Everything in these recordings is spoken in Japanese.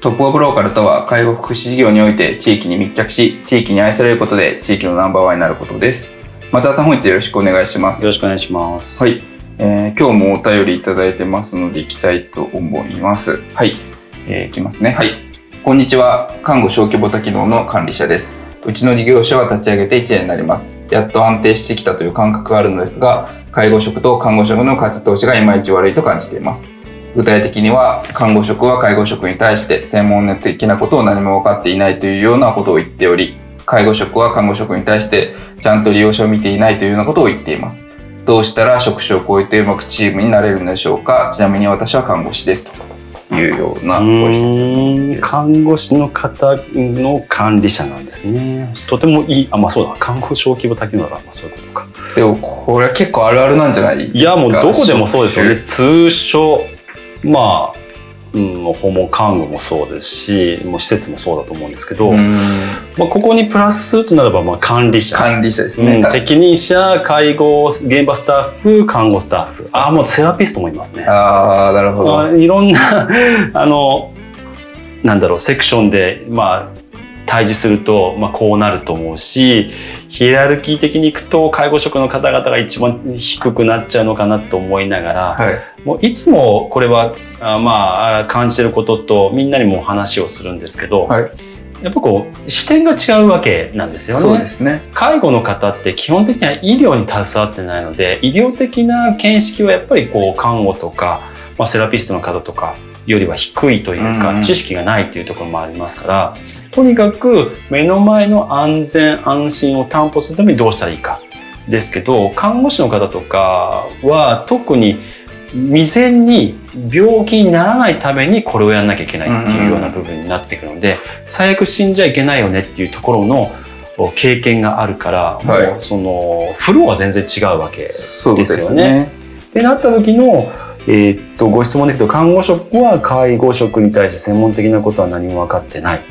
トップオブローカルとは介護福祉事業において地域に密着し地域に愛されることで地域のナンバーワンになることです松田さん本日よろしくお願いしますよろしくお願いします。はい、えー今日もお便りいただいてますのでいきたいと思います。はい、えーいきますね。はい。こんにちは。看護小規模多機能の管理者です。うちの事業所は立ち上げて1年になります。やっと安定してきたという感覚があるのですが、介護職と看護職の活動しがいまいち悪いと感じています。具体的には、看護職は介護職に対して専門的なことを何も分かっていないというようなことを言っており、介護職は看護職に対してちゃんと利用者を見ていないというようなことを言っています。どうしたら職種を超えてうまくチームになれるのでしょうか？ちなみに私は看護師ですというようなうご質問です。看護師の方の管理者なんですね。とてもいい、あ、まあそうだ、看護小規模多機能だ、まあそういうことか。でもこれは結構あるあるなんじゃないですか？いや、もうどこでもそうですよね。通所、まあ、うん、訪問看護もそうですし、もう施設もそうだと思うんですけど、まあ、ここにプラスするとならば、まあ管理者。管理者ですね。うん、責任者、介護、現場スタッフ、看護スタッフ。ああ、もうセラピストもいますね。ああ、なるほど。まあいろんな あのなんだろうセクションでまあ対峙すると、まあ、こうなると思うしヒエラルキー的にいくと介護職の方々が一番低くなっちゃうのかなと思いながら、はい。もういつもこれはあまあ感じてることとみんなにも話をするんですけど、はい。やっぱこう視点が違うわけなんですよね。ね。介護の方って基本的には医療に携わってないので医療的な見識はやっぱりこう看護とか、まあ、セラピストの方とかよりは低いというか、うんうん知識がないというところもありますからとにかく目の前の安全安心を担保するためにどうしたらいいかですけど看護師の方とかは特に未然に病気にならないためにこれをやらなきゃいけないっていうような部分になってくるので、最悪死んじゃいけないよねっていうところの経験があるから、はい。もうそのフローは全然違うわけでですよすね。ってなった時の、えーっとご質問できると看護職は介護職に対して専門的なことは何も分かってない、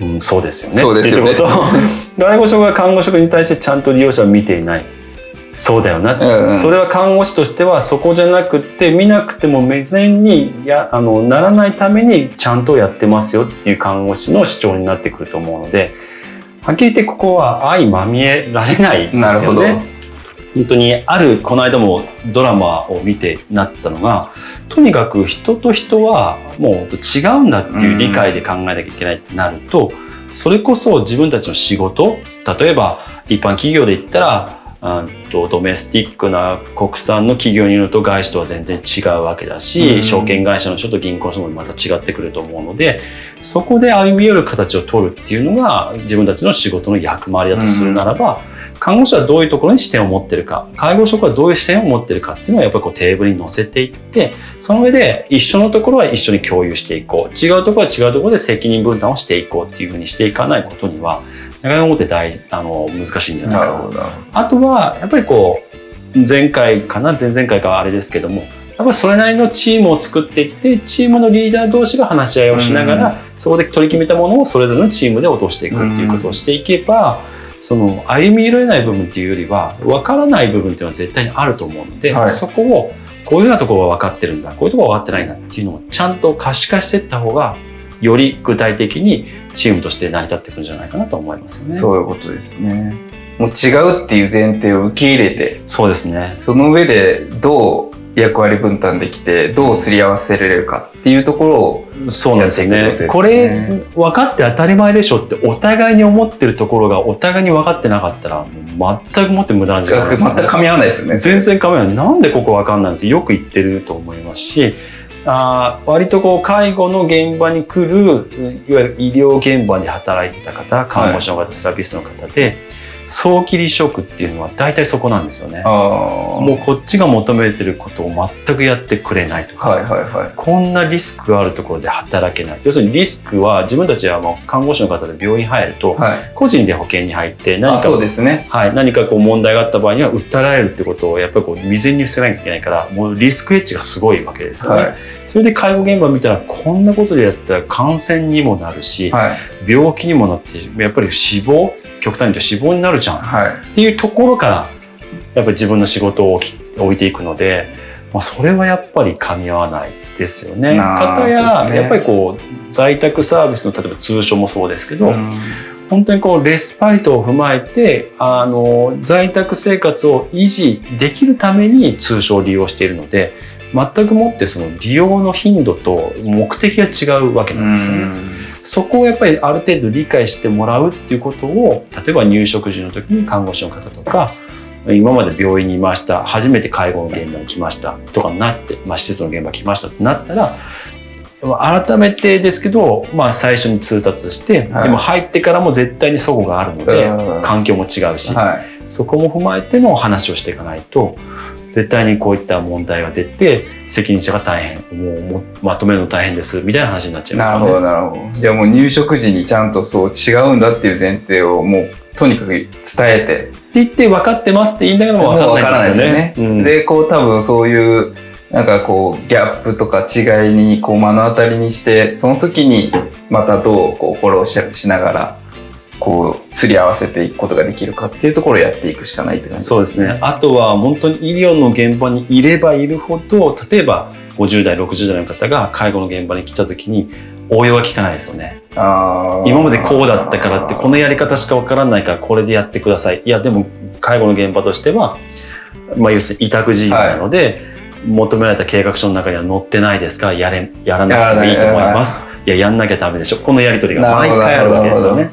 うん、そうですよね。そうですよね。ってこと。介護職は看護職に対してちゃんと利用者を見ていない。そうだよな、うんうん。それは看護師としてはそこじゃなくって見なくても未然にやあのならないためにちゃんとやってますよっていう看護師の主張になってくると思うのではっきり言ってここは相まみえられないですよね。なるほど。本当にあるこの間もドラマを見てなったのがとにかく人と人はもう違うんだっていう理解で考えなきゃいけないってなると、それこそ自分たちの仕事例えば一般企業で言ったらうんとドメスティックな国産の企業にいるのと外資とは全然違うわけだし、うん。証券会社の人と銀行の人もまた違ってくると思うのでそこで歩み寄る形を取るっていうのが自分たちの仕事の役回りだとするならば、看護師はどういうところに視点を持ってるか介護職はどういう視点を持ってるかっていうのをやっぱりこうテーブルに載せていってその上で一緒のところは一緒に共有していこう。違うところは違うところで責任分担をしていこうっていうふうにしていかないことにはなかなか思って大あの難しいんじゃないかな。あとはやっぱりこう前回かな？前々回かあれですけどもやっぱりそれなりのチームを作っていってチームのリーダー同士が話し合いをしながら、そこで取り決めたものをそれぞれのチームで落としていくっていうことをしていけば、その歩み寄れない部分っていうよりは分からない部分っていうのは絶対にあると思うので、はいそこをこういうようなところが分かってるんだこういうところが分かってないんだっていうのをちゃんと可視化していった方がより具体的にチームとして成り立っていくんじゃないかなと思いますよね。そういうことですね。もう違うっていう前提を受け入れて、そうですね。その上でどう役割分担できてどうすり合わせれるかっていうところをそうなんですよね。ね。これ分かって当たり前でしょってお互いに思ってるところがお互いに分かってなかったら全くもって無駄な時間全く噛み合わないですよね。全然構わない。なんでここ分かんないのってよく言ってると思いますしあー割とこう介護の現場に来るいわゆる医療現場で働いてた方看護師の方、セラピストの方で早期離職っていうのは大体そこなんですよね。もうこっちが求めてることを全くやってくれないとか、はいはいはい。こんなリスクがあるところで働けない要するにリスクは自分たちはもう看護師の方で病院入るとはい。個人で保険に入って何あかそうですね。はい、何かこう問題があった場合には訴えられるってことをやっぱりこう未然に防がなきゃいけないからもうリスクエッジがすごいわけですよね、はい。それで介護現場見たらこんなことでやったら感染にもなるし、はい。病気にもなってやっぱり死亡極端に言うと死亡になるじゃんっはい。ていうところからやっぱり自分の仕事を置いていくので、まあ、それはやっぱり噛み合わないですよね。なあ方や、ねやっぱりこう在宅サービスの例えば通所もそうですけど、うん本当にこうレスパイトを踏まえてあの在宅生活を維持できるために通所を利用しているので全くもってその利用の頻度と目的が違うわけなんですよね。そこをやっぱりある程度理解してもらうっていうことを例えば入職時の時に看護師の方とか今まで病院にいました初めて介護の現場に来ましたとかになって、まあ、施設の現場来ましたってなったらまあ改めてですけど、まあ、最初に通達して、はいでも入ってからも絶対に齟齬があるので、うん環境も違うし、はい。そこも踏まえての話をしていかないと絶対にこういった問題が出て責任者が大変もうもまとめるの大変ですみたいな話になっちゃいなるほど。なるほど。じゃあもう入職時にちゃんとそう違うんだっていう前提をもうとにかく伝えて。って言って分かってますって言いながらも分かんないんですよね。うんでこう多分そういうなんかこうギャップとか違いにこう目の当たりにしてその時にまたどうこうフォローししながらこうすり合わせていくことができるかっていうところをやっていくしかないって感じそうですね。あとは本当に医療の現場にいればいるほど例えば50代60代の方が介護の現場に来た時に応用は効かないですよね。今までこうだったからってこのやり方しか分からないからこれでやってください。いやでも介護の現場としては、まあ、要するに委託事業なので、求められた計画書の中には載ってないですか？らやれやらなくてもいいと思います。い。ややんなきゃダメでしょ。このやり取りが毎回あるわけですよね。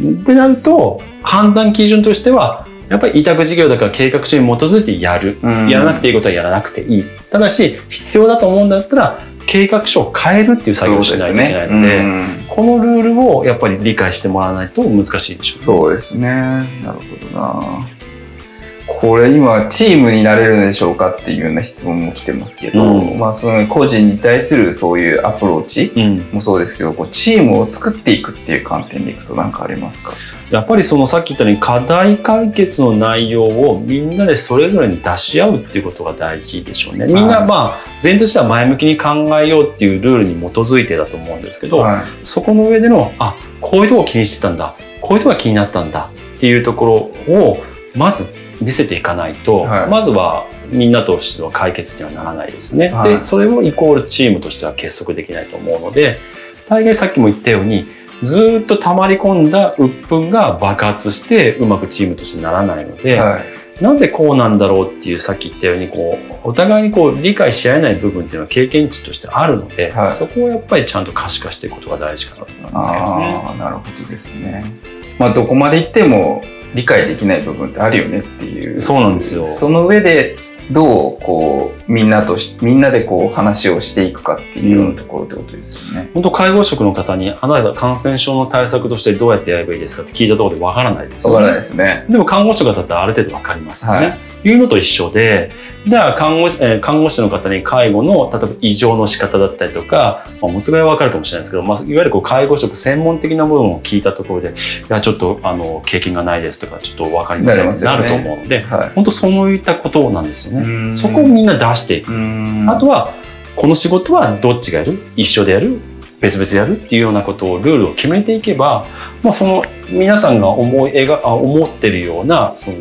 ってなると判断基準としてはやっぱり委託事業だから計画書に基づいてやる、うんやらなくていいことはやらなくていいただし必要だと思うんだったら計画書を変えるっていう作業をしないといけないので。うんこのルールをやっぱり理解してもらわないと難しいでしょうね。そうですね。なるほどな。これ今チームになれるんでしょうかっていうような質問も来てますけど、うんまあその個人に対するそういうアプローチうん、もそうですけど、こうチームを作っていくっていう観点でいくと何かありますか？やっぱりそのさっき言ったように課題解決の内容をみんなでそれぞれに出し合うっていうことが大事でしょうね。みんなはいまあ前提としては前向きに考えようっていうルールに基づいてだと思うんですけど、はいそこの上でのあこういうとこ気にしてたんだこういうとこが気になったんだっていうところをまず見せていかないと、はいまずはみんなとしては解決にはならないですね。はいでそれをイコールチームとしては結束できないと思うので大概さっきも言ったようにずーっと溜まり込んだ鬱憤が爆発してうまくチームとしてならないので、はい。なんでこうなんだろうっていうさっき言ったようにこうお互いにこう理解し合えない部分っていうのは経験値としてあるので、はいそこをやっぱりちゃんと可視化していくことが大事かなと思いますけどね。なるほどですね。まあどこまで行っても理解できない部分ってあるよねっていう。そうなんですよその上でどうこうみんなとしみんなでこう話をしていくかっていうようなところってことですよね。本当介護職の方にあなた感染症の対策としてどうやってやればいいですかって聞いたところでわからないですよねわからないですね。でも看護師の方ってある程度わかりますよね。はいいうのと一緒で、じゃあ看護,、えー看護師の方に介護の例えば異常の仕方だったりとか、まあ、もつがいはわかるかもしれないですけど、まあ、いわゆるこう介護職専門的な部分を聞いたところで、いや、ちょっとあの経験がないですとか、ちょっとわかりませんなねなると思うので、はい。本当そういったことなんですようね。んそこをみんな出していく。うんあとは、この仕事はどっちがやる？一緒でやる？別々でやるっていうようなことをルールを決めていけば、まあ、その皆さんが思い描あ思ってるようなその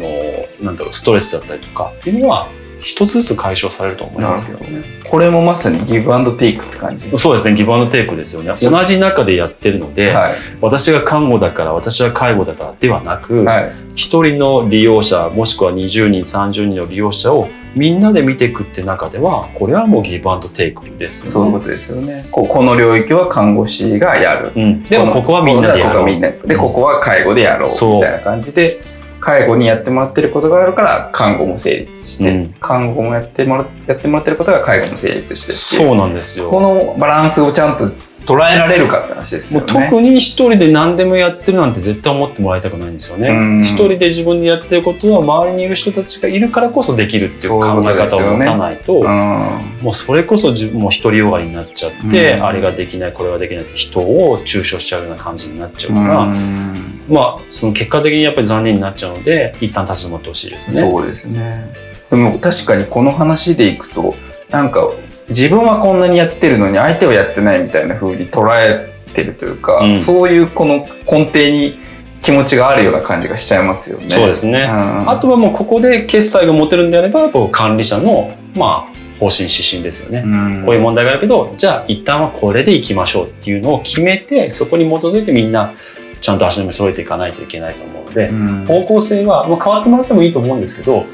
なんだろうストレスだったりとかっていうのは一つずつ解消されると思いますけどね。これもまさにギブアンドテイクって感じですそうですねギブアンドテイクですよね。同じ中でやってるので、はい。私が看護だから私は介護だからではなく、はい。一人の利用者もしくは20人30人の利用者をみんなで見ていくって中ではこれはもうギブアンドテイクですよね。そういうことですよね。ここの領域は看護師がやる。うん、でもここはみんなでやろう。で、ここは介護でやろう。みたいな感じで、介護にやってもらってることがあるから、看護も成立して、うん看護もやってもらやってもらってることが介護も成立してそうなんですよ。このバランスをちゃんと捉えられるかって話ですもうよね。特に一人で何でもやってるなんて絶対思ってもらいたくないんですようんね。一人で自分でやってることは周りにいる人たちがいるからこそできるっていう考え方を持たないと、うんもうそれこそ自分もう独りよがりになっちゃって、うんあれができないこれができないって人を抽象しちゃうような感じになっちゃうから、うんまあその結果的にやっぱり残念になっちゃうので一旦立ち止まってほしいですね。そうですね。でも確かにこの話でいくと、なんか自分はこんなにやってるのに相手はやってないみたいな風に捉えてるというか、うんそういうこの根底に気持ちがあるような感じがしちゃいますよね。そうですねんあとはもうここで決済が持てるんであればこう管理者のまあ方針指針ですよね。うんこういう問題があるけど、じゃあ一旦はこれでいきましょうっていうのを決めて、そこに基づいてみんなちゃんと足並み揃えていかないといけないと思うので、うん方向性は、まあ、変わってもらってもいいと思うんですけど、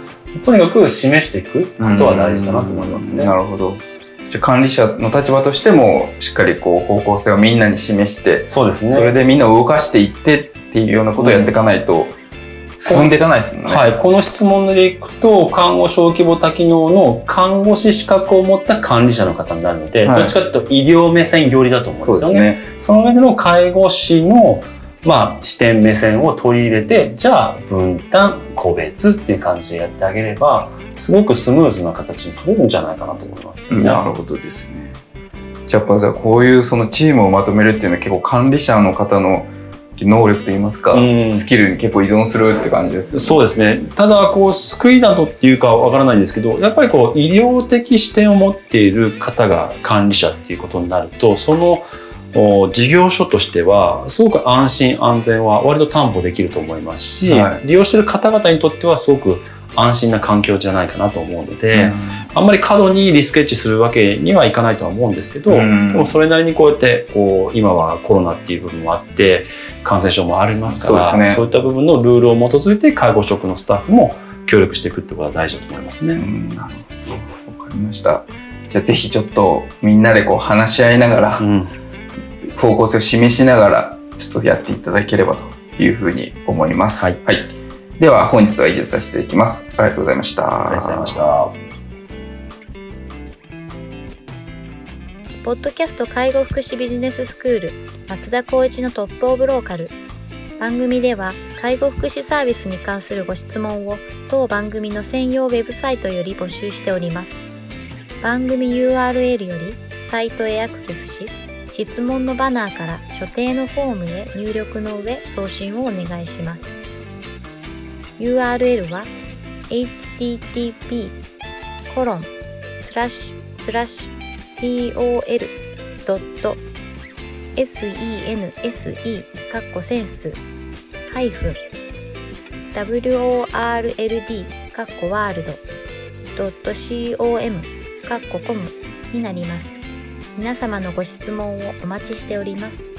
とにかく示していくことは大事だなと思いますね。なるほど。じゃあ管理者の立場としてもしっかりこう方向性をみんなに示して、そうですね。それでみんなを動かしていってっていうようなことをやっていかないと進んでいかないですもんね。はい、この質問でいくと看護小規模多機能の看護師資格を持った管理者の方になるので、はいどっちかというと医療目線寄りだと思そううんでよね。ですすね。その上での介護士の、まあ、視点目線を取り入れてじゃあ分担個別っていう感じでやってあげればすごくスムーズな形に取れるんじゃないかなと思います、なるほどですね。じゃあやっぱじゃあこういうそのチームをまとめるっていうのは結構管理者の方の能力といいますか、うんスキルに結構依存するって感じですよね。そうですねただこう救いなどっていうかわからないんですけどやっぱりこう医療的視点を持っている方が管理者っていうことになるとそのお事業所としてはすごく安心安全は割と担保できると思いますし、はい利用している方々にとってはすごく安心な環境じゃないかなと思うので、うんあんまり過度にリスケッチするわけにはいかないとは思うんですけど、うんでもそれなりにこうやってこう今はコロナっていう部分もあって感染症もありますからそうねいった部分のルールを基づいて介護職のスタッフも協力していくってことは大事だと思いますね。うんなるほど。わかりました。じゃあぜひちょっとみんなでこう話し合いながら、うん方向性を示しながらちょっとやっていただければというふうに思います。はいでは本日は以上させていただきます。ありがとうございました。ありがとうございました。ポッドキャスト介護福祉ビジネススクール松田光一のトップオブローカル番組では介護福祉サービスに関するご質問を当番組の専用ウェブサイトより募集しております番組 URL よりサイトへアクセスし質問のバナーから所定のフォームへ入力の上送信をお願いします URL は http コロンスラッシュスラッシュ tol.sense かっこセンスハイフン world かっこワールド .com かっこコムになります。皆様のご質問をお待ちしております。